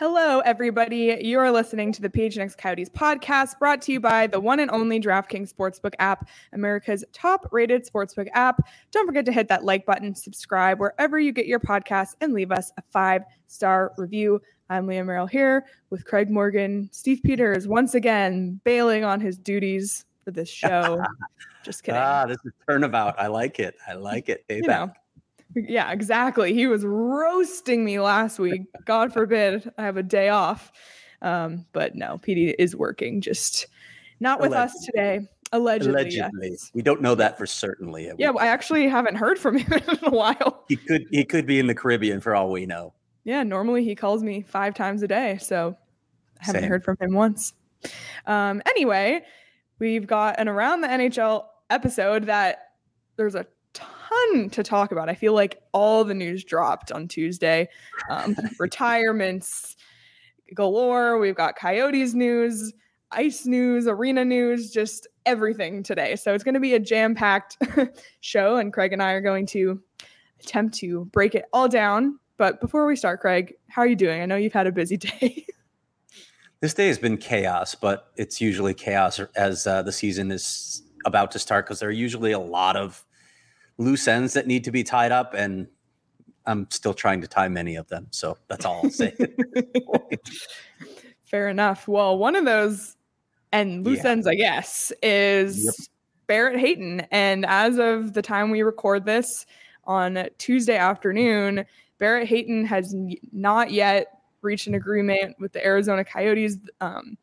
Hello, everybody. You are listening to the PHNX Coyotes podcast brought to you by the one and only DraftKings Sportsbook app, America's top rated sportsbook app. Don't forget to hit that like button, subscribe wherever you get your podcasts, and leave us a five star review. I'm Leah Merrill here with Craig Morgan. Steve Peters once again bailing on his duties for this show. Just kidding. Ah, this is turnabout. I like it. I like it. Payback. you know, yeah, exactly. He was roasting me last week. God forbid I have a day off. Um, but no, PD is working, just not with us today. Allegedly. Allegedly, yes. we don't know that for certainly. Yeah, I actually haven't heard from him in a while. he could he could be in the Caribbean for all we know. Yeah, normally he calls me five times a day, so I haven't Same. heard from him once. Um, anyway, we've got an around the NHL episode that there's a ton to talk about. I feel like all the news dropped on Tuesday. Um, retirements galore. We've got Coyotes news, ice news, arena news, just everything today. So it's going to be a jam packed show, and Craig and I are going to attempt to break it all down. But before we start, Craig, how are you doing? I know you've had a busy day. This day has been chaos, but it's usually chaos as uh, the season is about to start because there are usually a lot of loose ends that need to be tied up, and I'm still trying to tie many of them. So that's all I'll say. Fair enough. Well, one of those and loose Yeah. ends, I guess, is Yep. Barrett Hayton. And as of the time we record this on Tuesday afternoon, Barrett Hayton has not yet reached an agreement with the Arizona Coyotes. Um,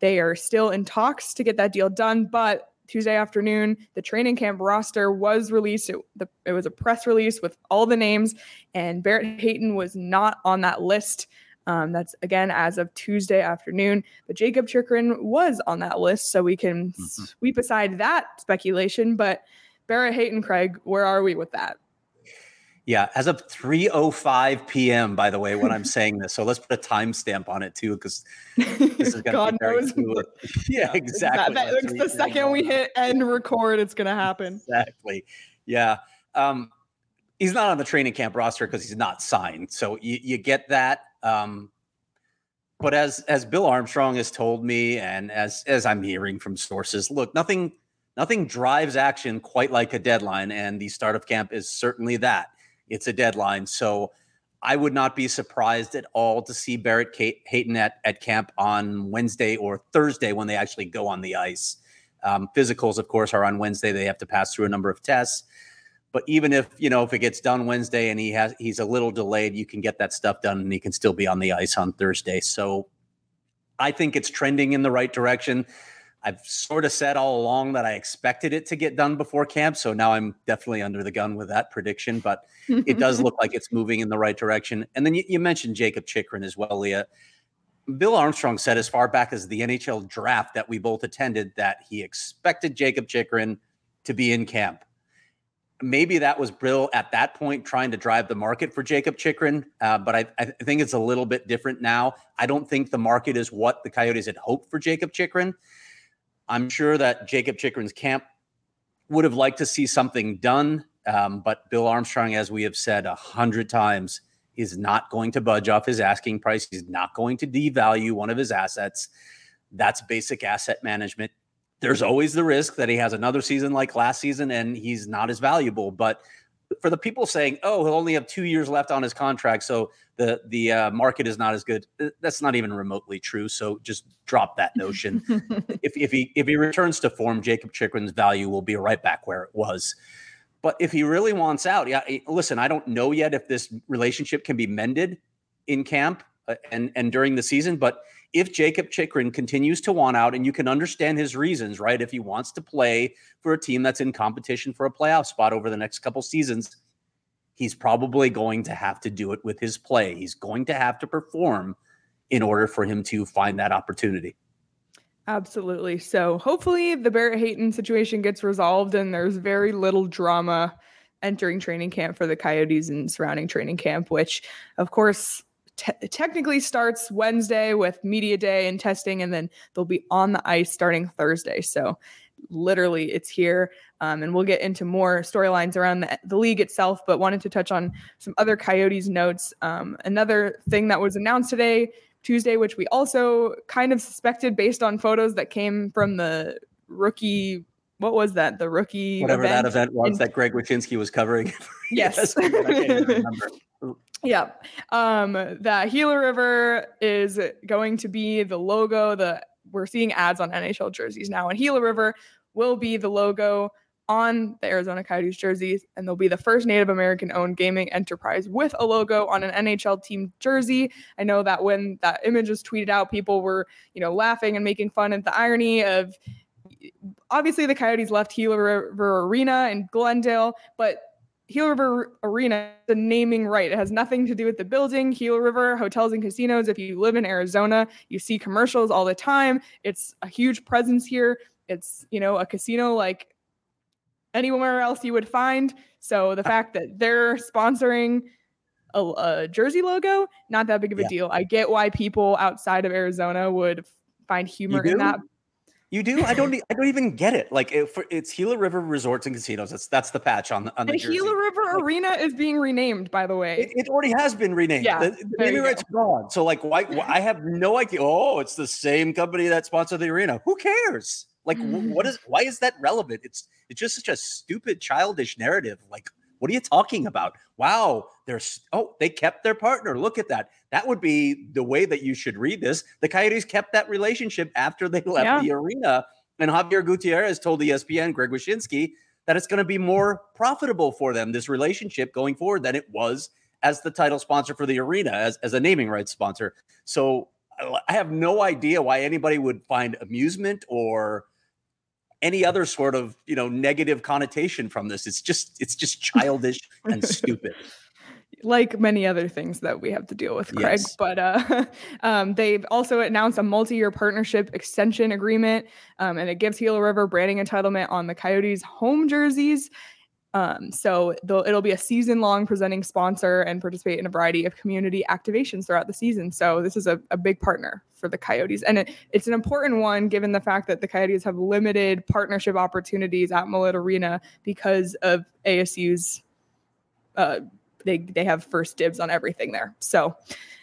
they are still in talks to get that deal done, but Tuesday afternoon, the training camp roster was released. It, the, it was a press release with all the names, and Barrett Hayton was not on that list. Um, that's again as of Tuesday afternoon. But Jakob Chychrun was on that list, so we can sweep aside that speculation. But Barrett Hayton, Craig, where are we with that? Yeah, as of 3:05 p.m. By the way, when I'm saying this, so let's put a timestamp on it too, because this is going to be very knows. fluid. Yeah, exactly. that- that's the second we hit end record, it's gonna happen. Exactly. Yeah. Um, he's not on the training camp roster because he's not signed. So you, you get that. Um, but as as Bill Armstrong has told me, and as as I'm hearing from sources, look, nothing nothing drives action quite like a deadline, and the start of camp is certainly that. It's a deadline. So I would not be surprised at all to see Barrett Kate, Hayton at, at camp on Wednesday or Thursday when they actually go on the ice. Um, physicals, of course, are on Wednesday. They have to pass through a number of tests. But even if you know if it gets done Wednesday and he has he's a little delayed, you can get that stuff done and he can still be on the ice on Thursday. So I think it's trending in the right direction. I've sort of said all along that I expected it to get done before camp, so now I'm definitely under the gun with that prediction. But it does look like it's moving in the right direction. And then you, you mentioned Jakob Chychrun as well, Leah. Bill Armstrong said as far back as the NHL draft that we both attended that he expected Jakob Chychrun to be in camp. Maybe that was Bill at that point trying to drive the market for Jakob Chychrun, uh, but I, I think it's a little bit different now. I don't think the market is what the Coyotes had hoped for Jakob Chychrun. I'm sure that Jakob Chychrun's camp would have liked to see something done, um, but Bill Armstrong, as we have said a hundred times, is not going to budge off his asking price. He's not going to devalue one of his assets. That's basic asset management. There's always the risk that he has another season like last season and he's not as valuable. But for the people saying, "Oh, he'll only have two years left on his contract, so the the uh, market is not as good," uh, that's not even remotely true. So just drop that notion. if if he if he returns to form, Jakob Chychrun's value will be right back where it was. But if he really wants out, yeah, listen, I don't know yet if this relationship can be mended in camp uh, and and during the season, but if Jakob Chychrun continues to want out, and you can understand his reasons, right? If he wants to play for a team that's in competition for a playoff spot over the next couple seasons, he's probably going to have to do it with his play. He's going to have to perform in order for him to find that opportunity. Absolutely. So hopefully the Barrett Hayton situation gets resolved and there's very little drama entering training camp for the Coyotes and surrounding training camp, which of course te- technically starts Wednesday with media day and testing, and then they'll be on the ice starting Thursday. So literally it's here. Um, and we'll get into more storylines around the, the, league itself, but wanted to touch on some other Coyotes notes. Um, another thing that was announced today, Tuesday, which we also kind of suspected based on photos that came from the rookie. What was that? The rookie whatever event that event was in, that Greg Wyshynski was covering. yes. Yeah. Um, that Gila River is going to be the logo. The we're seeing ads on NHL jerseys now, and Gila River will be the logo on the Arizona Coyotes jerseys, and they'll be the first Native American owned gaming enterprise with a logo on an NHL team jersey. I know that when that image was tweeted out, people were, you know, laughing and making fun of the irony of obviously the Coyotes left Gila River Arena in Glendale, but Gila River Arena, the naming right. It has nothing to do with the building. Gila River hotels and casinos. If you live in Arizona, you see commercials all the time. It's a huge presence here. It's, you know, a casino like anywhere else you would find. So the fact that they're sponsoring a, a jersey logo, not that big of a yeah. deal. I get why people outside of Arizona would find humor in that, you do? I don't. I don't even get it. Like it, for, it's Gila River Resorts and Casinos. That's that's the patch on the on the. And jersey. Gila River like, Arena is being renamed, by the way. It, it already has been renamed. Yeah, the, the naming rights gone. So like, why, why? I have no idea. Oh, it's the same company that sponsored the arena. Who cares? Like, what mm-hmm. is? Why is that relevant? It's it's just such a stupid, childish narrative. Like, what are you talking about? Wow, there's oh, they kept their partner. Look at that. That would be the way that you should read this. The Coyotes kept that relationship after they left yeah. the arena and Xavier Gutierrez told ESPN, Greg Wyshynski, that it's going to be more profitable for them, this relationship going forward, than it was as the title sponsor for the arena, as, as a naming rights sponsor. So I have no idea why anybody would find amusement or any other sort of you know negative connotation from this. It's just it's just childish and stupid like many other things that we have to deal with, Craig. Yes. But uh, um, they've also announced a multi-year partnership extension agreement, um, and it gives Gila River branding entitlement on the Coyotes home jerseys. Um, so it'll be a season-long presenting sponsor and participate in a variety of community activations throughout the season. So this is a, a big partner for the Coyotes, and it, it's an important one given the fact that the Coyotes have limited partnership opportunities at Mullett Arena because of ASU's. Uh, they they have first dibs on everything there. So,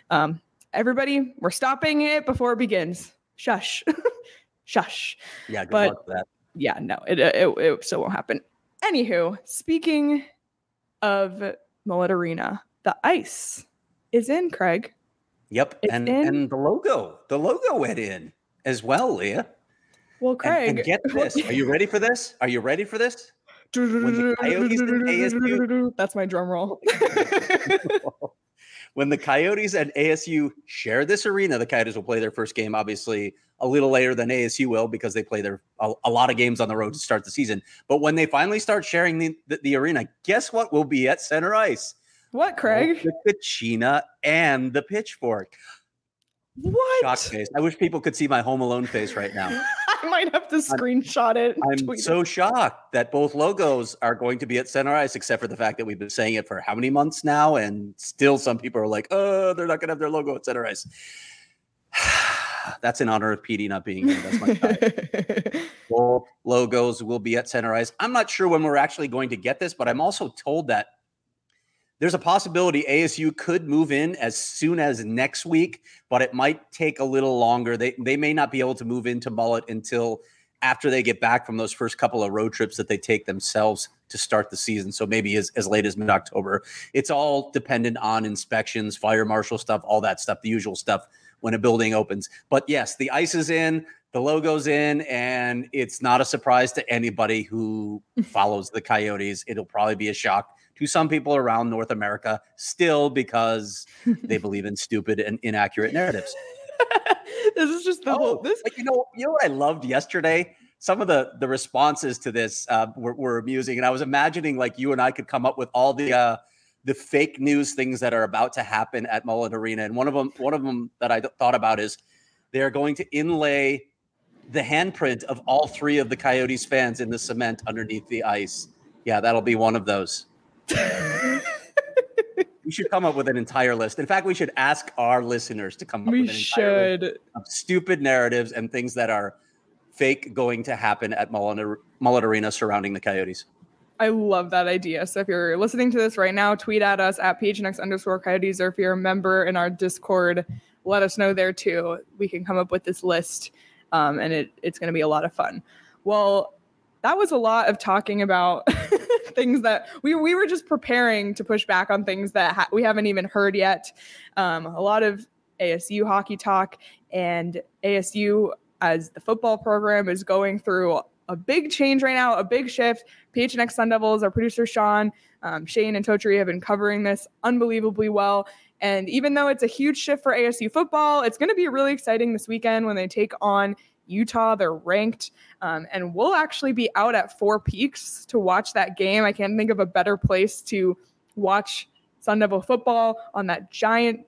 um, everybody, we're stopping it before it begins. Shush, shush. Yeah, good but, luck with that. Yeah, no, it, it it still won't happen. Anywho, speaking of Mullett Arena, the ice is in, Craig. Yep, it's and in. and the logo, the logo went in as well, Leah. Well, Craig, and, and get this. Are you ready for this? Are you ready for this? ASU, That's my drum roll. when the Coyotes and ASU share this arena, the Coyotes will play their first game, obviously a little later than ASU will because they play their a, a lot of games on the road mm-hmm. to start the season. But when they finally start sharing the, the, the arena, guess what will be at center ice? What, Craig? The Kachina and the Pitchfork. What? Shock face. I wish people could see my Home Alone face right now. I might have to screenshot it. I'm so it. shocked that both logos are going to be at center ice, except for the fact that we've been saying it for how many months now, and still some people are like, "Oh, they're not going to have their logo at center ice." That's in honor of PD not being here. That's my both logos will be at center ice. I'm not sure when we're actually going to get this, but I'm also told that there's a possibility ASU could move in as soon as next week, but it might take a little longer. They they may not be able to move into Mullett until after they get back from those first couple of road trips that they take themselves to start the season. So maybe as, as late as mid October. It's all dependent on inspections, fire marshal stuff, all that stuff, the usual stuff when a building opens. But yes, the ice is in, the logo's in, and it's not a surprise to anybody who follows the Coyotes. It'll probably be a shock to some people around North America still because they believe in stupid and inaccurate narratives. this is just the whole Oh, this you know, you know what I loved yesterday? Some of the the responses to this uh, were, were amusing, and I was imagining like you and I could come up with all the uh, the fake news things that are about to happen at Mullett Arena. And one of them, one of them that I th- thought about is they are going to inlay the handprint of all three of the Coyotes fans in the cement underneath the ice. Yeah, that'll be one of those. we should come up with an entire list. In fact, we should ask our listeners to come up we with an entire list should of stupid narratives and things that are fake going to happen at Mullett Arena surrounding the Coyotes. I love that idea. So if you're listening to this right now, tweet at us at PHNX underscore coyotes, or if you're a member in our Discord, let us know there too. We can come up with this list, um, and it, it's going to be a lot of fun. Well, that was a lot of talking about things that we, we were just preparing to push back on things that ha- we haven't even heard yet. Um, a lot of ASU hockey talk, and ASU as the football program is going through a big change right now, a big shift. PHNX Sun Devils, our producer Sean, um, Shane, and Totri have been covering this unbelievably well. And even though it's a huge shift for ASU football, it's going to be really exciting this weekend when they take on Utah. They're ranked, um, and we'll actually be out at Four Peaks to watch that game. I can't think of a better place to watch Sun Devil football on that giant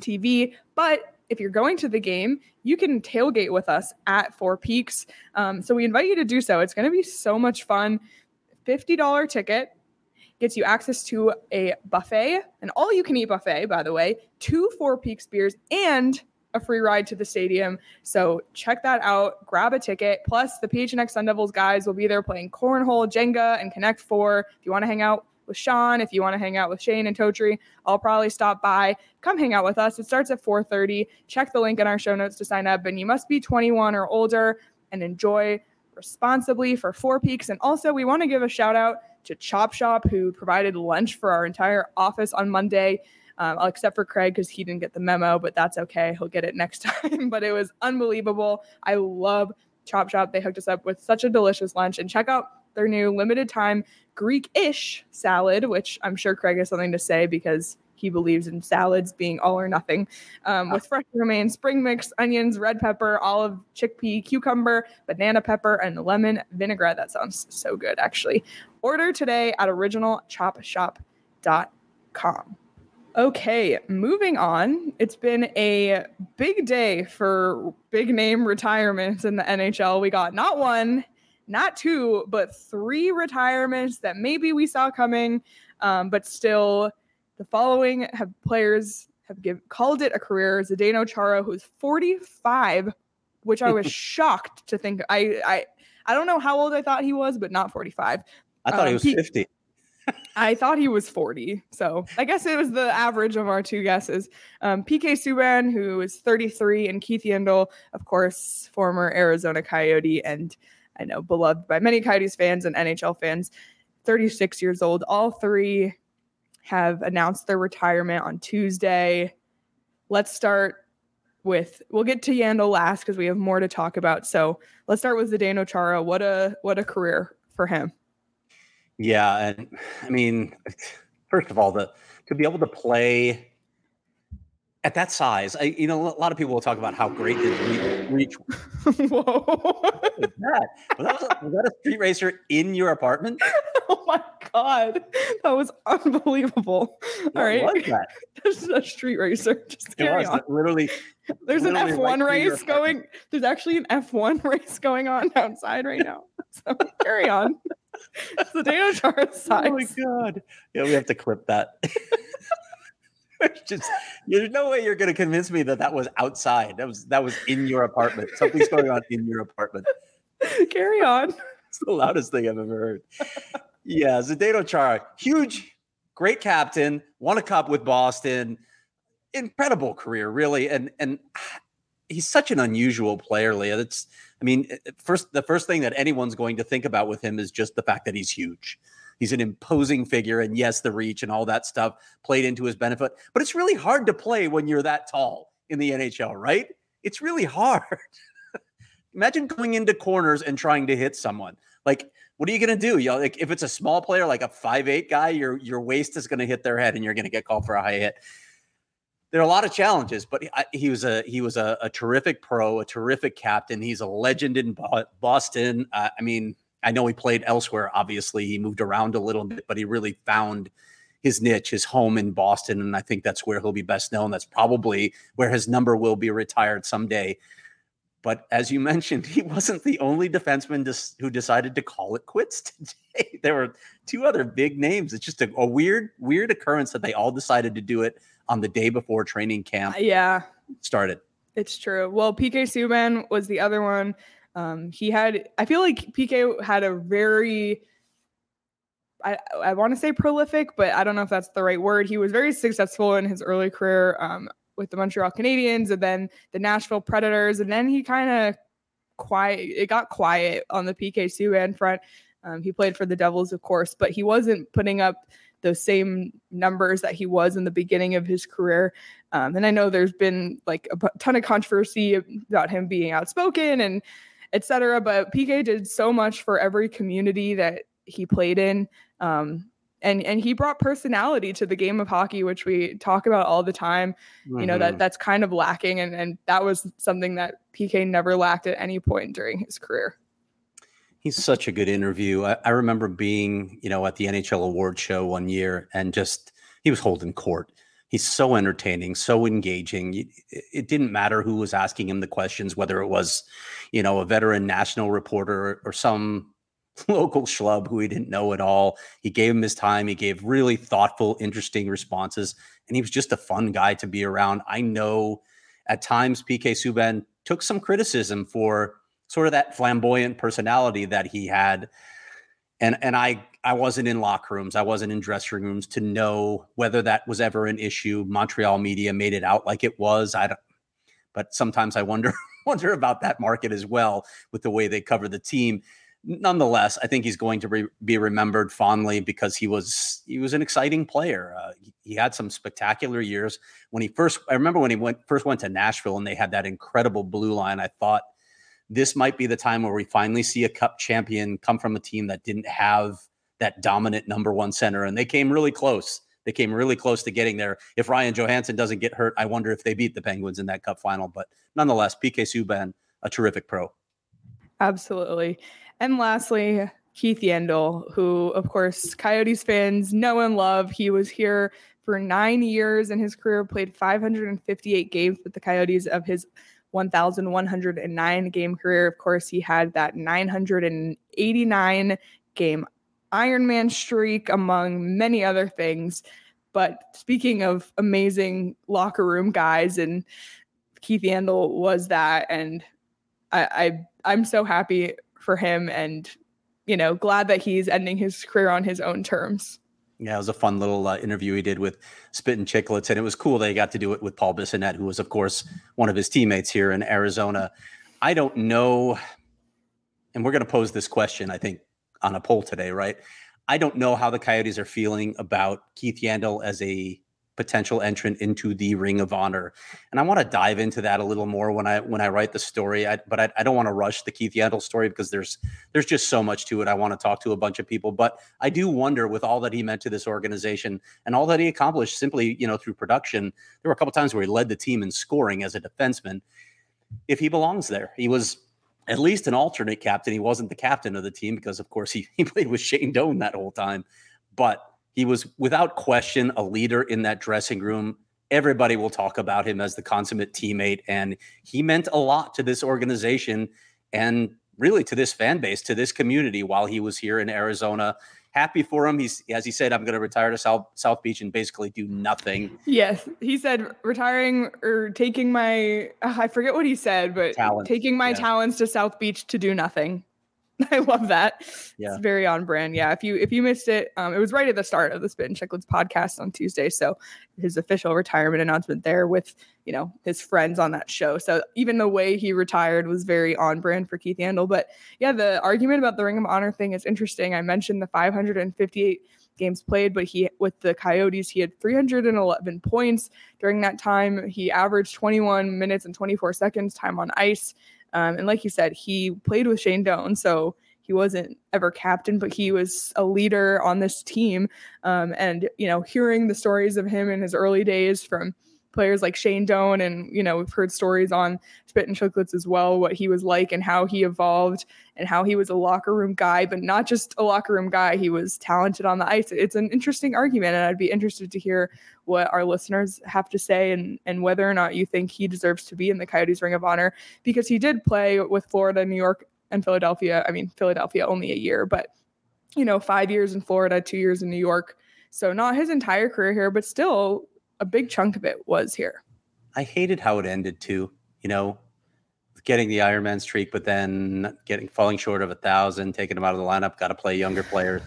TV. But if you're going to the game, you can tailgate with us at Four Peaks. Um, so we invite you to do so. It's going to be so much fun. $50 ticket gets you access to a buffet, an all you can eat buffet, by the way, two Four Peaks beers, and a free ride to the stadium. So check that out. Grab a ticket. Plus, the PHNX Sun Devils guys will be there playing cornhole, Jenga, and Connect Four. If you want to hang out with Sean, if you want to hang out with Shane and Totri, I'll probably stop by. Come hang out with us. It starts at 4:30. Check the link in our show notes to sign up. And you must be 21 or older and enjoy responsibly for Four Peaks. And also, we want to give a shout out to Chop Shop, who provided lunch for our entire office on Monday. Um, except for Craig because he didn't get the memo, but that's okay. He'll get it next time. but it was unbelievable. I love Chop Shop. They hooked us up with such a delicious lunch. And check out their new limited time Greek ish salad, which I'm sure Craig has something to say because he believes in salads being all or nothing, um, with fresh romaine, spring mix, onions, red pepper, olive, chickpea, cucumber, banana pepper, and lemon vinaigrette. That sounds so good, actually. Order today at originalchopshop.com. Okay, moving on. It's been a big day for big name retirements in the NHL. We got not one, not two, but three retirements that maybe we saw coming, um, but still, the following have players have give, called it a career. Zdeno Chara, who's 45, which I was shocked to think. I, I I don't know how old I thought he was, but not 45. I thought Um, he was he- 50. I thought he was 40. So I guess it was the average of our two guesses. Um, PK Subban, who is 33, and Keith Yandle, of course, former Arizona Coyote, and I know beloved by many Coyotes fans and NHL fans, 36 years old. All three have announced their retirement on Tuesday. Let's start with we'll get to Yandle last because we have more to talk about. So let's start with Zdeno Chara. What a what a career for him. Yeah, and I mean, first of all, the to be able to play at that size, I you know, a lot of people will talk about how great his reach. reach Whoa. was that. Was that, a, was that a street racer in your apartment? oh my god. That was unbelievable. What All right. was that? There's a street racer. Just It carry was on. literally. There's an F1 right race going. There's actually an F1 race going on outside right now. So carry on. It's the Zdeno Chara's Oh my size. god! Yeah, we have to clip that. Just there's no way you're going to convince me that that was outside. That was that was in your apartment. Something's going on in your apartment. carry on. It's the loudest thing I've ever heard. Yeah, Zdeno Chara, huge great captain, won a cup with Boston, incredible career, really, and and he's such an unusual player, Leah. It's, I mean, eh, eh, first the first thing that anyone's going to think about with him is just the fact that he's huge. He's an imposing figure, and yes, the reach and all that stuff played into his benefit. But it's really hard to play when you're that tall in the NHL, right? It's really hard. Imagine going into corners and trying to hit someone. Like, what are you to do? You know, like if it's a small player, like a five eight guy, your your waist is to hit their head, and you're to get called for a high hit. There are a lot of challenges, but he, he was a he was a, a, terrific pro, a terrific captain. He's a legend in Boston. Uh, I mean, I know he played elsewhere. Obviously, he moved around a little bit, but he really found his niche, his home in Boston, and I think that's where he'll be best known. That's probably where his number will be retired someday. But as you mentioned, he wasn't the only defenseman dis- who decided to call it quits today. there were two other big names. It's just a, a, weird, weird occurrence that they all decided to do it on the day before training camp. Uh, yeah, started. It's true. Well, PK Subban was the other one. Um, he had. I feel like PK had a very. I, I want to say prolific, but I don't know if that's the right word. He was very successful in his early career. Um, with the Montreal Canadiens and then the Nashville Predators. And then he kind of quiet, it got quiet on the PK Subban front. Um, he played for the Devils, of course, but he wasn't putting up those same numbers that he was in the beginning of his career. Um, and I know there's been like a ton of controversy about him being outspoken and etc. But PK did so much for every community that he played in. Um, and and he brought personality to the game of hockey which we talk about all the time mm-hmm. you know that mm-hmm. that's kind of lacking and and that was something that pk never lacked at any point during his career he's such a good interview I, I remember being you know at the nhl award show one year and just he was holding court he's so entertaining so engaging it didn't matter who was asking him the questions whether it was you know a veteran national reporter or some local schlub who he didn't know at all. He gave him his time. He gave really thoughtful, interesting responses, and he was just a fun guy to be around. I know at times PK Subban took some criticism for sort of that flamboyant personality that he had. And and I I wasn't in locker rooms, I wasn't in dressing rooms to know whether that was ever an issue. Montreal media made it out like it was. I don't but sometimes I wonder wonder about that market as well with the way they cover the team nonetheless, I think he's going to re- be remembered fondly because he was he was an exciting player. Uh, he, he, had some spectacular years when he first. I remember when he went first went to Nashville and they had that incredible blue line. I thought this might be the time where we finally see a Cup champion come from a team that didn't have that dominant number one center, and they came really close. They came really close to getting there. If Ryan Johansen doesn't get hurt, I wonder if they beat the Penguins in that Cup final. But nonetheless, PK Subban, a terrific pro. Absolutely. And lastly, Keith Yandle, who, of course, Coyotes fans know and love. He was here for nine years in his career, played 558 games with the Coyotes of his 1,109 game career. Of course, he had that 989 game Ironman streak, among many other things. But speaking of amazing locker room guys, and Keith Yandle was that, and I, I I'm so happy for him and you know glad that he's ending his career on his own terms yeah, it was a fun little uh, interview he did with Spit and Chicklets, and it was cool they got to do it with Paul Bissonnette, who was, of course, one of his teammates here in Arizona. I don't know, and we're going to pose this question, I think, on a poll today, right? I don't know how the Coyotes are feeling about Keith Yandle as a potential entrant into the Ring of Honor. And I want to dive into that a little more when I when I write the story. I, but I, I don't want to rush the Keith Yandle story because there's there's just so much to it. I want to talk to a bunch of people, but I do wonder with all that he meant to this organization and all that he accomplished simply, you know, through production. There were a couple times where he led the team in scoring as a defenseman. If he belongs there, he was at least an alternate captain. He wasn't the captain of the team because, of course, he, he played with Shane Doan that whole time. But he was without question a leader in that dressing room. Everybody will talk about him as the consummate teammate, and he meant a lot to this organization and really to this fan base, to this community while he was here in Arizona. Happy for him. He's as he said, I'm going to retire to South South Beach and basically do nothing. Yes, he said retiring or taking my I forget what he said, but talents. taking my yeah. talents to South Beach to do nothing. I love that. Yeah. It's very on brand. Yeah. If you if you missed it, um, it was right at the start of the Spit and Chicklets podcast on Tuesday. So his official retirement announcement there with you know his friends on that show. So even the way he retired was very on brand for Keith Yandle. But yeah, the argument about the Ring of Honor thing is interesting. I mentioned the 558 games played, but he with the Coyotes he had 311 points during that time. He averaged 21 minutes and 24 seconds time on ice. Um, and like you said, he played with Shane Doan, so he wasn't ever captain, but he was a leader on this team. Um, and you know, hearing the stories of him in his early days from players like Shane Doan, and you know, we've heard stories on Spit and Chicklets as well, what he was like and how he evolved and how he was a locker room guy, but not just a locker room guy. He was talented on the ice. It's an interesting argument, and I'd be interested to hear what our listeners have to say and and whether or not you think he deserves to be in the Coyotes Ring of Honor because he did play with Florida, New York, and Philadelphia. I mean, Philadelphia only a year, but you know, five years in Florida, two years in New York. So not his entire career here, but still a big chunk of it was here. I hated how it ended too. You know, getting the Ironman streak, but then getting falling short of a thousand, taking him out of the lineup. Got to play younger players.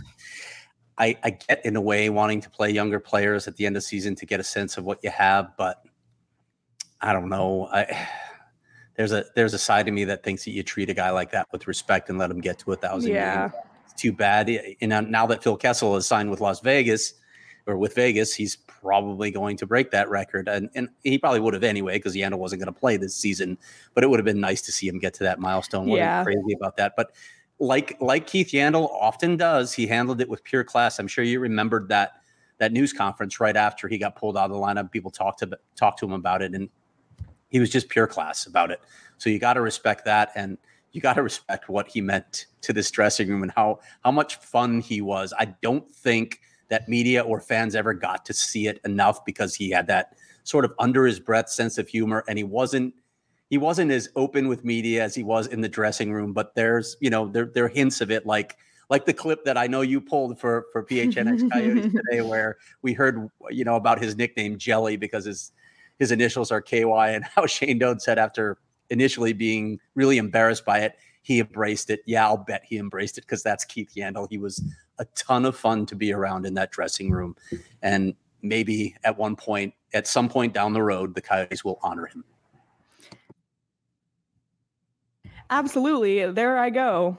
I, I get in a way wanting to play younger players at the end of the season to get a sense of what you have, but I don't know. I there's a there's a side of me that thinks that you treat a guy like that with respect and let him get to a thousand. Yeah. games. It's too bad. And now that Phil Kessel is signed with Las Vegas or with Vegas, he's probably going to break that record. And, and he probably would have anyway because Yandle wasn't going to play this season. But it would have been nice to see him get to that milestone. Wasn't Yeah. crazy about that. But like like Keith Yandle often does, he handled it with pure class. I'm sure you remembered that that news conference right after he got pulled out of the lineup. People talked to talked to him about it, and he was just pure class about it. So you got to respect that, and you got to respect what he meant to this dressing room and how how much fun he was. I don't think that media or fans ever got to see it enough because he had that sort of under his breath sense of humor, and he wasn't he wasn't as open with media as he was in the dressing room. But there's you know there there are hints of it like. Like the clip that I know you pulled for for PHNX Coyotes today, where we heard you know about his nickname Jelly because his his initials are KY, and how Shane Doan said after initially being really embarrassed by it, he embraced it. Yeah, I'll bet he embraced it because that's Keith Yandle. He was a ton of fun to be around in that dressing room, and maybe at one point, at some point down the road, the Coyotes will honor him. Absolutely. There I go.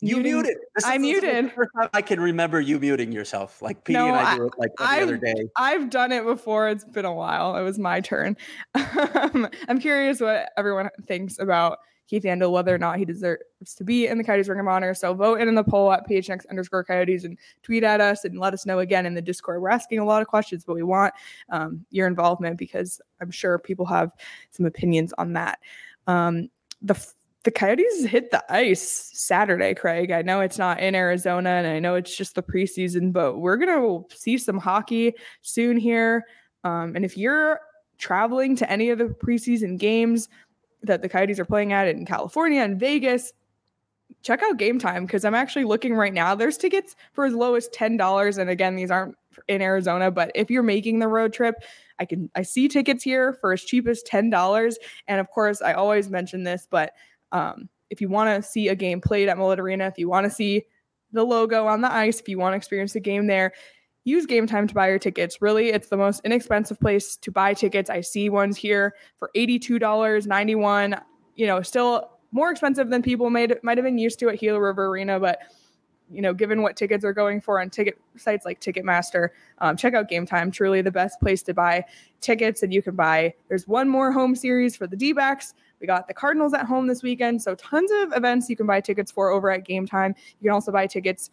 You Muting- muted. This I is- this is the muted. first time I can remember you muting yourself. Like Petey No, and I I- it like every other I've- day. I've done it before. It's been a while. It was my turn. Um, I'm curious what everyone thinks about Keith Yandle, whether or not he deserves to be in the Coyotes Ring of Honor. So vote in the poll at PHNX underscore Coyotes and tweet at us and let us know again in the Discord. We're asking a lot of questions, but we want um, your involvement because I'm sure people have some opinions on that. Um, the the Coyotes hit the ice Saturday, Craig. I know it's not in Arizona and I know it's just the preseason, but we're going to see some hockey soon here. Um, and if you're traveling to any of the preseason games that the Coyotes are playing at in California and Vegas, check out Game Time because I'm actually looking right now. There's tickets for as low as $10. And again, these aren't in Arizona, but if you're making the road trip, I can I see tickets here for as cheap as $10. And of course, I always mention this, but um, if you want to see a game played at Mullett Arena, if you want to see the logo on the ice, if you want to experience the game there, use Game Time to buy your tickets. Really, it's the most inexpensive place to buy tickets. I see ones here for $82, 91 you know, still more expensive than people might might have been used to at Gila River Arena, but you know, given what tickets are going for on ticket sites like Ticketmaster, um, check out Game Time. Truly the best place to buy tickets. And you can buy, there's one more home series for the D backs. We got the Cardinals at home this weekend. So tons of events you can buy tickets for over at Game Time. You can also buy tickets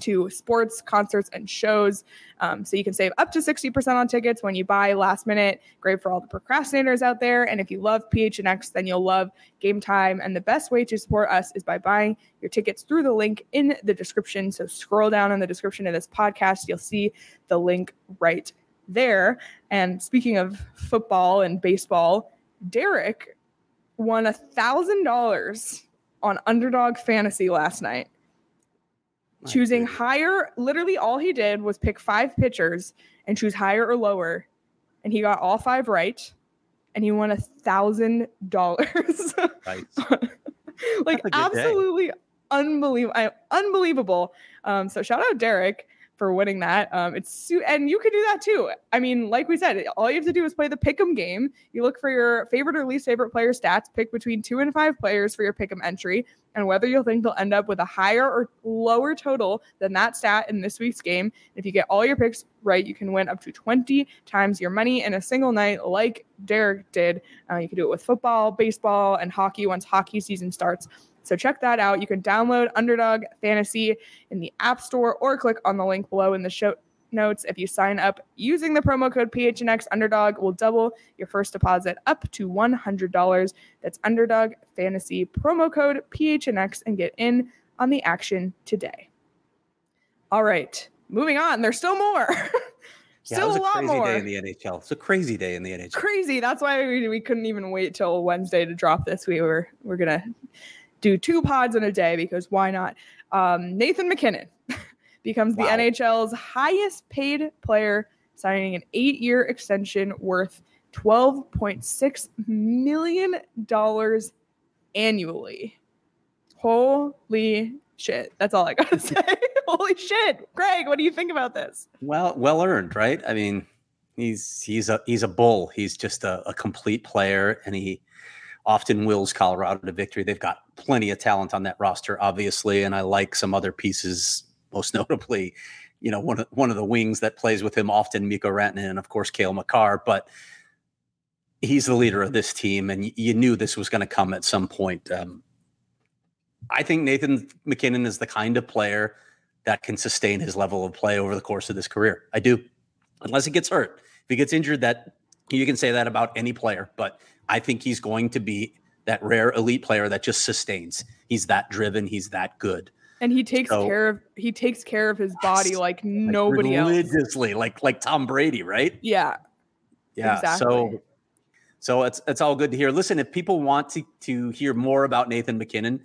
to sports, concerts, and shows. Um, so you can save up to 60% on tickets when you buy last minute. Great for all the procrastinators out there. And if you love PHNX, then you'll love Game Time. And the best way to support us is by buying your tickets through the link in the description. So scroll down in the description of this podcast. You'll see the link right there. And speaking of football and baseball, Derek won a thousand dollars on underdog fantasy last night choosing higher. Literally, all he did was pick five pitchers and choose higher or lower, and he got all five right, and he won a thousand dollars. Like That's a good day. absolutely unbelievable, unbelievable. Um, so shout out Derek for winning that. Um, it's and you could do that too. I mean, like we said, all you have to do is play the pick'em game. You look for your favorite or least favorite player stats, pick between two and five players for your pick'em entry, and whether you'll think they'll end up with a higher or lower total than that stat in this week's game. If you get all your picks right, you can win up to 20 times your money in a single night, like Derek did. Uh, you can do it with football, baseball, and hockey once hockey season starts. So check that out. You can download Underdog Fantasy in the App Store or click on the link below in the show notes. If you sign up using the promo code PHNX, Underdog will double your first deposit up to $100. That's Underdog Fantasy promo code PHNX and get in on the action today. All right, moving on. There's still more. still Yeah, it was a a lot crazy more day in the NHL. It's a crazy day in the NHL. crazy. That's why we, we couldn't even wait till Wednesday to drop this. We were we're gonna do two pods in a day because why not? Um, Nathan MacKinnon becomes the NHL's highest paid player, signing an eight-year extension worth twelve point six million dollars annually. Holy shit! That's all I gotta say. Holy shit, Greg! What do you think about this? Well, well earned, right? I mean, he's he's a he's a bull. He's just a, a complete player, and he often wills Colorado to victory. They've got plenty of talent on that roster, obviously, and I like some other pieces, most notably, you know, one of one of the wings that plays with him often, Mikko Rantanen, and of course Cale Makar. But he's the leader of this team, and you knew this was going to come at some point. Um, I think Nathan MacKinnon is the kind of player that can sustain his level of play over the course of this career. I do, unless he gets hurt. If he gets injured, that you can say that about any player. But I think he's going to be that rare elite player that just sustains. He's that driven. He's that good. And he takes So- care of he takes care of his body Yes. like Like, nobody else. religiously, like like Tom Brady, right? Yeah. Yeah. Exactly. So so it's it's all good to hear. Listen, if people want to to hear more about Nathan MacKinnon,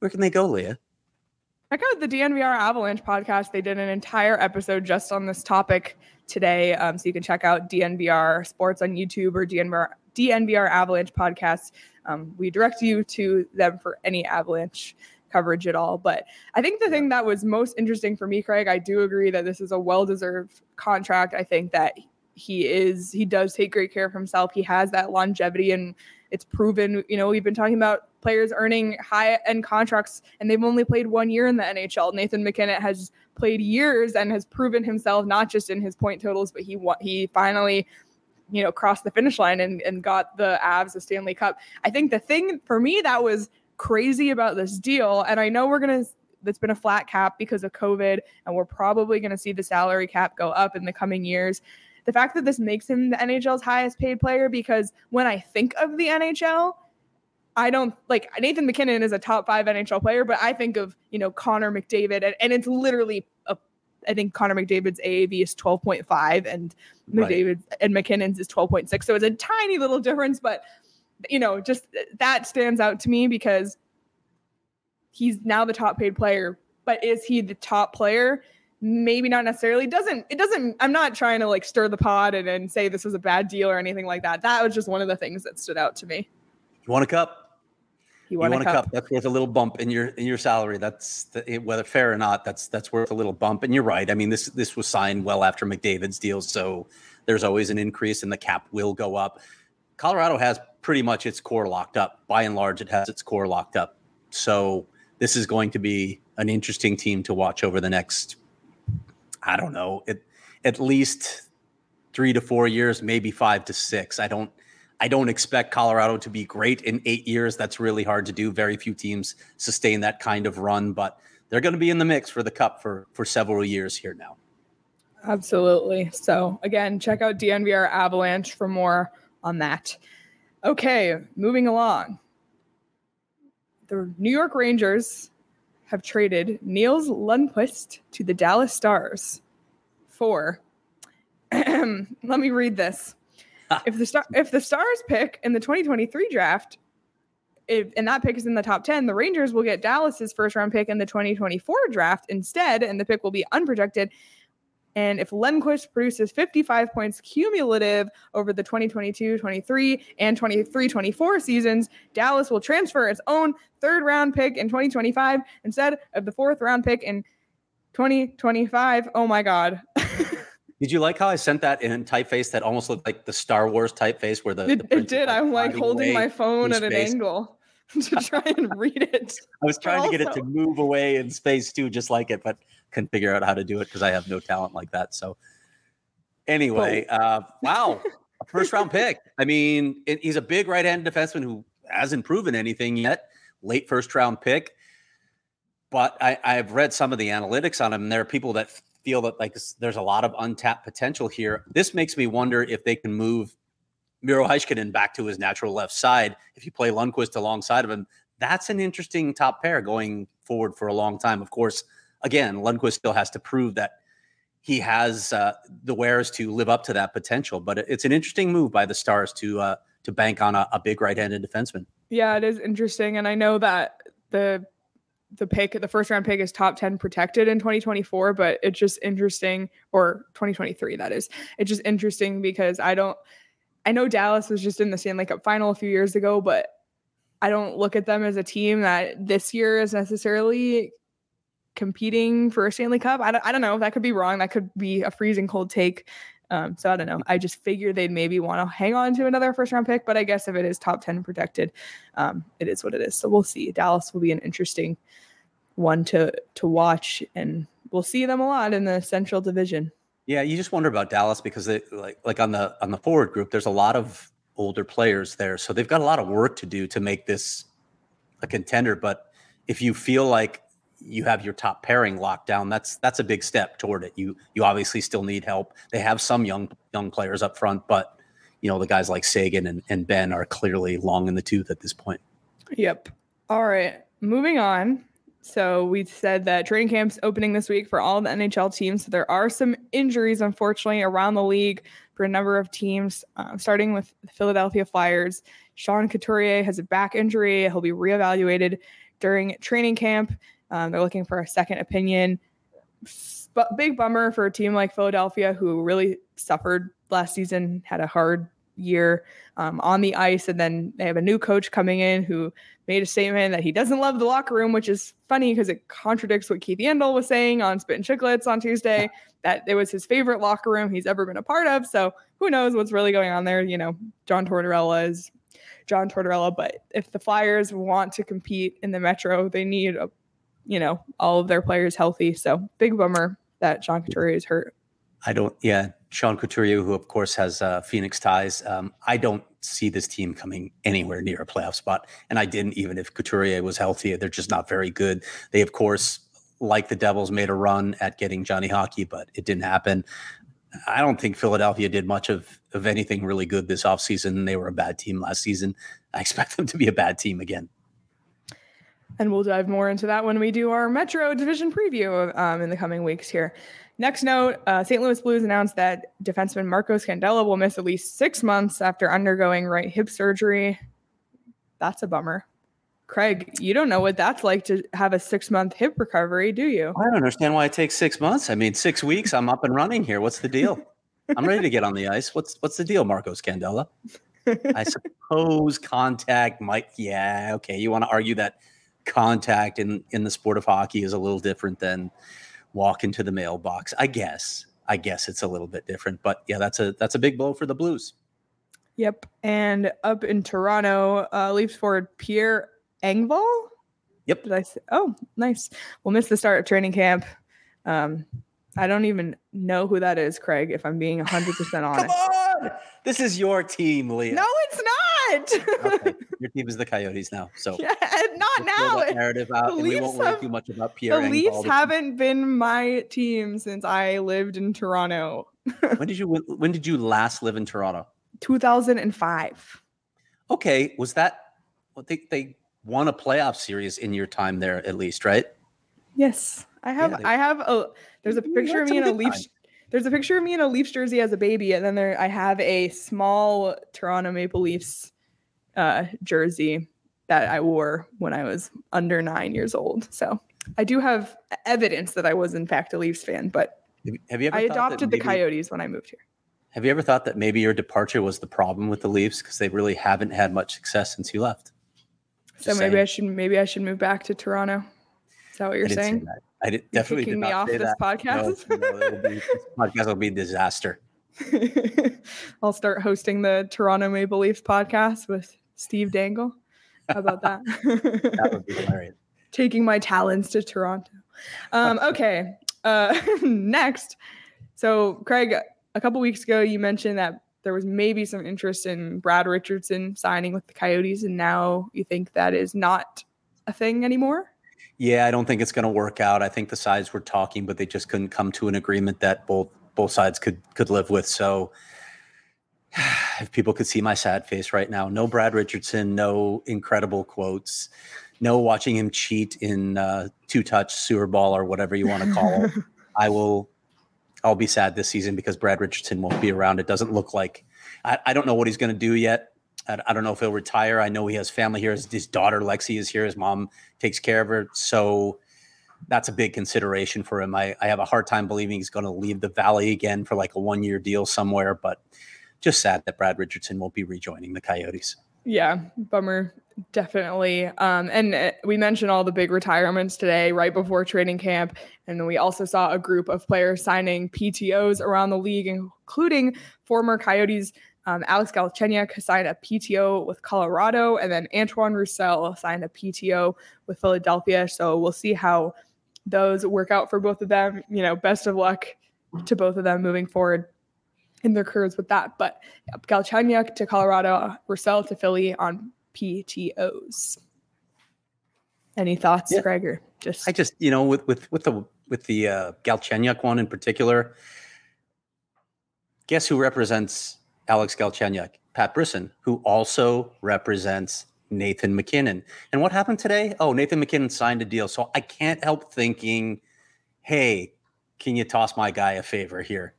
where can they go, Leah? Check out the DNVR Avalanche podcast. They did an entire episode just on this topic today. Um, so you can check out DNVR Sports on YouTube or DNVR, DNVR Avalanche podcast. Um, we direct you to them for any Avalanche coverage at all. But I think the thing that was most interesting for me, Craig, I do agree that this is a well deserved contract. I think that he is, he does take great care of himself. He has that longevity and it's proven, you know, we've been talking about players earning high end contracts and they've only played one year in the NHL. Nathan MacKinnon has played years and has proven himself not just in his point totals, but he he finally, you know, crossed the finish line and, and got the Avs a Stanley Cup. I think the thing for me that was crazy about this deal, and I know we're gonna that's been a flat cap because of COVID, and we're probably gonna see the salary cap go up in the coming years. The fact that this makes him the NHL's highest paid player, because when I think of the NHL, I don't like Nathan MacKinnon is a top five NHL player, but I think of you know Connor McDavid, and, and it's literally a. I think Connor McDavid's AAV is twelve point five, and Right. McDavid and MacKinnon's is twelve point six. So it's a tiny little difference, but you know, just that stands out to me because he's now the top paid player. But is he the top player? Maybe not necessarily. Doesn't it doesn't? I'm not trying to like stir the pot and, and say this was a bad deal or anything like that. That was just one of the things that stood out to me. You want a cup? He You want a cup. That's worth a little bump in your in your salary. That's the, whether fair or not. That's that's worth a little bump. And you're right. I mean, this this was signed well after McDavid's deal, so there's always an increase, and the cap will go up. Colorado has pretty much its core locked up. By and large, it has its core locked up. So this is going to be an interesting team to watch over the next, I don't know, it, at least three to four years, maybe five to six. I don't. I don't expect Colorado to be great in eight years. That's really hard to do. Very few teams sustain that kind of run, but they're going to be in the mix for the cup for for several years here now. Absolutely. So again, check out DNVR Avalanche for more on that. Okay, moving along. The New York Rangers have traded Nils Lundkvist to the Dallas Stars for let me read this. if the star if the Stars pick in the 2023 draft, if and that pick is in the top 10, the Rangers will get Dallas's first round pick in the 2024 draft instead, and the pick will be unprotected And if Lundkvist produces 55 points cumulative over the 2022 23 and 23 24 seasons, Dallas will transfer its own third round pick in 2025 instead of the fourth round pick in 2025. Oh my God. Did you like how I sent that in typeface that almost looked like the Star Wars typeface where the, It, the it did. I'm like holding my phone at an angle to try and read it. I was trying to get it to move away in space too, just like it, but couldn't figure out how to do it because I have no talent like that. So, anyway, uh, wow, a first round pick. I mean, it, he's a big right handed defenseman who hasn't proven anything yet. Late first round pick, but I, I've read some of the analytics on him. And there are people that feel that like there's a lot of untapped potential here. This makes me wonder if they can move Miro Heiskanen back to his natural left side. If you play Lundkvist alongside of him, that's an interesting top pair going forward for a long time. Of course, again, Lundkvist still has to prove that he has uh, the wares to live up to that potential. But it's an interesting move by the Stars to uh, to bank on a, a big right-handed defenseman. Yeah, it is interesting, and I know that the the pick, the first round pick, is top ten protected in 2024, but it's just interesting, or 2023, that is. It's just interesting because I don't. I know Dallas was just in the Stanley Cup final a few years ago, but I don't look at them as a team that this year is necessarily competing for a Stanley Cup. I don't, I don't know. That could be wrong. That could be a freezing cold take. Um, so I don't know. I just figured they'd maybe want to hang on to another first round pick, but I guess if it is top 10 protected, um, it is what it is. So we'll see. Dallas will be an interesting one to to watch, and we'll see them a lot in the Central Division. Yeah, you just wonder about Dallas because they like like on the on the forward group, there's a lot of older players there, so they've got a lot of work to do to make this a contender. But if you feel like you have your top pairing locked down, that's that's a big step toward it. You you obviously still need help. They have some young young players up front, but you know the guys like Seguin and, and Benn are clearly long in the tooth at this point. Yep. All right. Moving on. So we said that training camps opening this week for all the NHL teams. So there are some injuries, unfortunately, around the league for a number of teams, uh, starting with the Philadelphia Flyers. Sean Couturier has a back injury. He'll be reevaluated during training camp. Um, they're looking for a second opinion. But big bummer for a team like Philadelphia, who really suffered last season, had a hard year um, on the ice, and then they have a new coach coming in who made a statement that he doesn't love the locker room, which is funny because it contradicts what Keith Yandle was saying on Spittin' Chiclets on Tuesday, that it was his favorite locker room he's ever been a part of. So who knows what's really going on there? You know, John Tortorella is John Tortorella, but if the Flyers want to compete in the Metro, they need, a, you know, all of their players healthy. So big bummer that Sean Couturier is hurt. I don't. Yeah, Sean Couturier, who of course has uh, Phoenix ties. Um, I don't see this team coming anywhere near a playoff spot, and I didn't even if Couturier was healthy. They're just not very good. They of course, like the Devils, made a run at getting Johnny Hockey, but it didn't happen. I don't think Philadelphia did much of of anything really good this offseason. They were a bad team last season. I expect them to be a bad team again. And we'll dive more into that when we do our Metro Division preview um, in the coming weeks here. Next note uh, St. Louis Blues announced that defenseman Marco Scandella will miss at least six months after undergoing right hip surgery. That's a bummer. Craig, you don't know what that's like to have a six month hip recovery, do you? I don't understand why it takes six months. I mean, six weeks. I'm up and running here. What's the deal? I'm ready to get on the ice. What's what's the deal, Marco Scandella? I suppose contact might. Yeah, okay. You want to argue that contact in in the sport of hockey is a little different than walk into the mailbox. I guess. I guess it's a little bit different, but yeah, that's a that's a big blow for the Blues. Yep. And up in Toronto, uh, Leafs forward Pierre Engvall. Yep. Did I say? Oh, nice. We'll miss the start of training camp. Um, I don't even know who that is, Craig, if I'm being 100% Come honest. on, this is your team, Leah. No, it's not. Okay, Your team is the Coyotes now, so yeah, not now. narrative out, the and we won't worry too much about Pierre. The Leafs haven't been my team since I lived in Toronto. When did you when, when did you last live in Toronto? 2005. Okay, was that well, they they won a playoff series in your time there at least, right? Yes, I have. Yeah, they- I have a. There's a picture of me in a Leafs. There's a picture of me in a Leafs jersey as a baby, and then there I have a small Toronto Maple Leafs uh, jersey that I wore when I was under nine years old. So I do have evidence that I was in fact a Leafs fan, but Have, you ever? I adopted the Coyotes when I moved here. Have you ever thought that maybe your departure was the problem with the Leafs because they really haven't had much success since you left? So maybe saying. I should maybe I should move back to Toronto. Is that what you're I didn't say saying? I did, You're definitely kicking did me off this that. podcast? No, no, be, this podcast will be a disaster. I'll start hosting the Toronto Maple Leafs podcast with Steve Dangle. How about that? That would be hilarious. Taking my talents to Toronto. Um, okay. Uh, next. So, Craig, a couple weeks ago, you mentioned that there was maybe some interest in Brad Richardson signing with the Coyotes, and now you think that is not a thing anymore? Yeah, I don't think it's going to work out. I think the sides were talking, but they just couldn't come to an agreement that both both sides could could live with. So, if people could see my sad face right now, no Brad Richardson, no incredible quotes, no watching him cheat in uh, two touch sewer ball or whatever you want to call it. I will. I'll be sad this season because Brad Richardson won't be around. It doesn't look like. I, I don't know what he's going to do yet. I, I don't know if he'll retire. I know he has family here. His, his daughter Lexi is here. His mom takes care of her. So that's a big consideration for him. I, I have a hard time believing he's going to leave the Valley again for like a one year deal somewhere, but just sad that Brad Richardson won't be rejoining the Coyotes. Yeah, bummer, definitely. Um, and uh, we mentioned all the big retirements today, right before training camp, and then we also saw a group of players signing PTOS around the league, including former Coyotes. Um, Alex Galchenyuk signed a PTO with Colorado, and then Antoine Roussel signed a PTO with Philadelphia. So we'll see how those work out for both of them. You know, best of luck to both of them moving forward in their careers with that. But Galchenyuk to Colorado, Roussel to Philly on PTOs. Any thoughts, Yeah. Gregor? Just I just, you know, with with with the with the uh, Galchenyuk one in particular, guess who represents Alex Galchenyuk? Pat Brisson, who also represents Nathan MacKinnon. And what happened today? Oh, Nathan MacKinnon signed a deal. So I can't help thinking, hey, can you toss my guy a favor here?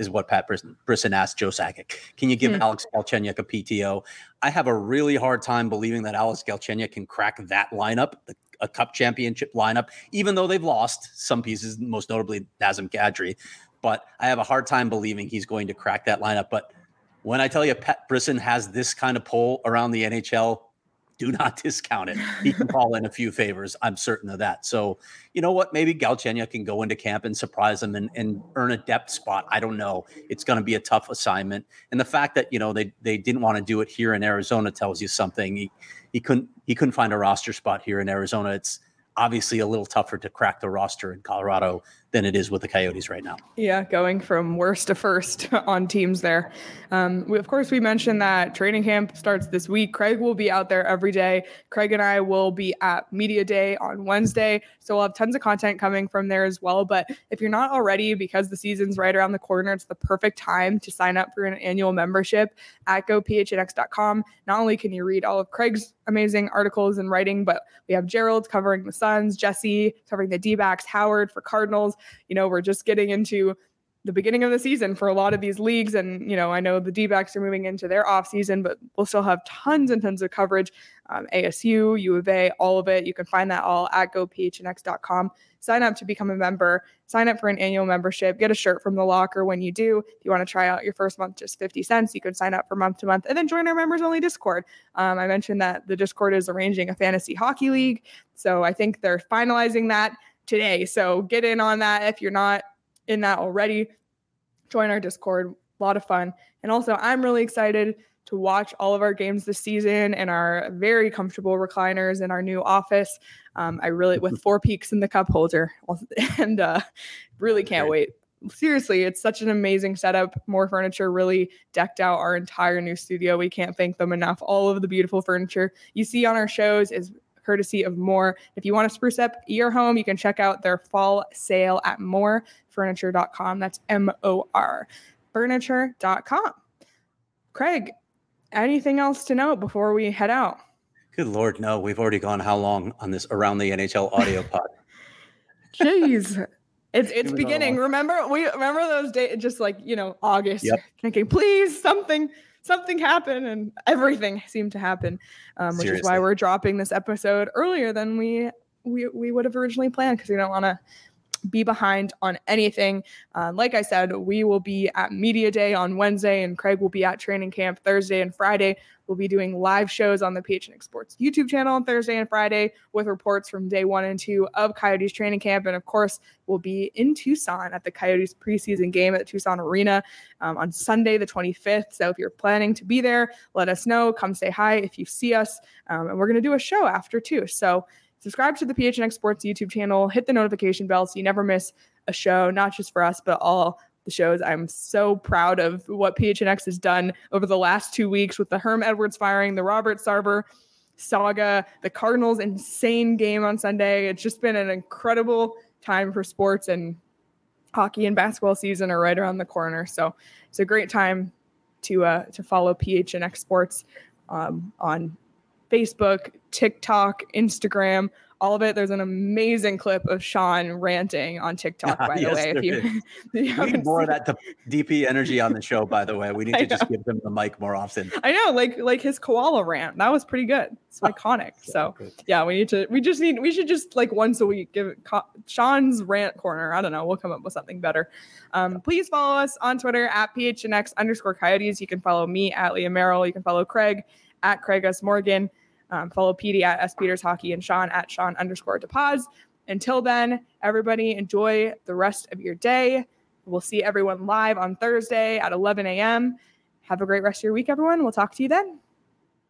Is what Pat Brisson, Brisson asked Joe Sakic. Can you give Hmm. Alex Galchenyuk a PTO? I have a really hard time believing that Alex Galchenyuk can crack that lineup, the, a cup championship lineup, even though they've lost some pieces, most notably Nazem Kadri. But I have a hard time believing he's going to crack that lineup. But when I tell you Pat Brisson has this kind of pull around the NHL, do not discount it. He can call in a few favors. I'm certain of that. So, you know what? Maybe Galchenyuk can go into camp and surprise them and, and earn a depth spot. I don't know. It's going to be a tough assignment. And the fact that, you know, they, they didn't want to do it here in Arizona tells you something. He, he couldn't, he couldn't find a roster spot here in Arizona. It's obviously a little tougher to crack the roster in Colorado than it is with the Coyotes right now. Yeah, going from worst to first on teams there. Um, we, of course, we mentioned that training camp starts this week. Craig will be out there every day. Craig and I will be at Media Day on Wednesday. So we'll have tons of content coming from there as well. But if you're not already, because the season's right around the corner, it's the perfect time to sign up for an annual membership at gophnx.com. Not only can you read all of Craig's amazing articles and writing, but we have Gerald covering the Suns, Jesse covering the D backs, Howard for Cardinals you know, we're just getting into the beginning of the season for a lot of these leagues. And, you know, I know the D backs are moving into their off season, but we'll still have tons and tons of coverage. Um, ASU, U of A, all of it. You can find that all at gophnx.com. Sign up to become a member, sign up for an annual membership, get a shirt from the locker when you do. If you want to try out your first month, just 50 cents, you can sign up for month to month and then join our members only Discord. Um, I mentioned that the Discord is arranging a fantasy hockey league. So I think they're finalizing that today. So get in on that if you're not in that already. Join our Discord. A lot of fun. And also, I'm really excited to watch all of our games this season in our very comfortable recliners in our new office. Um, I really, with four peaks in the cup holder, and uh, really can't wait. Seriously, it's such an amazing setup. Mor furniture really decked out our entire new studio. We can't thank them enough. All of the beautiful furniture you see on our shows is courtesy of Mor. If you want to spruce up your home, you can check out their fall sale at morfurniture.com. That's M O R furniture.com. Craig, anything else to note before we head out? Good Lord, no. We've already gone how long on this around the NHL audio pod? Jeez. It's it's another beginning. Remember we remember those days just like, you know, August Yep. thinking, please something something happened and everything seemed to happen. Um, which is why we're dropping this episode earlier than we we we would have originally planned because we don't want to be behind on anything. Uh, like I said, we will be at Media Day on Wednesday, and Craig will be at training camp Thursday and Friday. We'll be doing live shows on the PHNX Sports YouTube channel on Thursday and Friday with reports from day one and two of Coyotes training camp. And of course, we'll be in Tucson at the Coyotes preseason game at the Tucson Arena um, on Sunday, the 25th. So if you're planning to be there, let us know. Come say hi if you see us. Um, and we're going to do a show after too. So subscribe to the PHNX Sports YouTube channel, hit the notification bell so you never miss a show, not just for us, but all the shows. I'm so proud of what PHNX has done over the last two weeks with the Herm Edwards firing, the Robert Sarver saga, the Cardinals' insane game on Sunday. It's just been an incredible time for sports, and hockey and basketball season are right around the corner. So it's a great time to uh, to follow PHNX Sports um, on Facebook, TikTok, Instagram, all of it. There's an amazing clip of Sean ranting on TikTok, by Yes, the way. If you, if you We need more of that DP energy on the show, by the way. We need to just give them the mic more often. I know, like like his koala rant. That was pretty good. It's iconic. So yeah, we need to. We just need. We should just like once a week give it co- Sean's rant corner. I don't know. We'll come up with something better. Um, please follow us on Twitter at phnx underscore coyotes. You can follow me at Leah Merrill. You can follow Craig at Craig S Morgan. Um, follow Petey at S Peters Hockey and Sean at Sean underscore DePaz. Until then, everybody enjoy the rest of your day. We'll see everyone live on Thursday at 11 a.m. Have a great rest of your week, everyone. We'll talk to you then.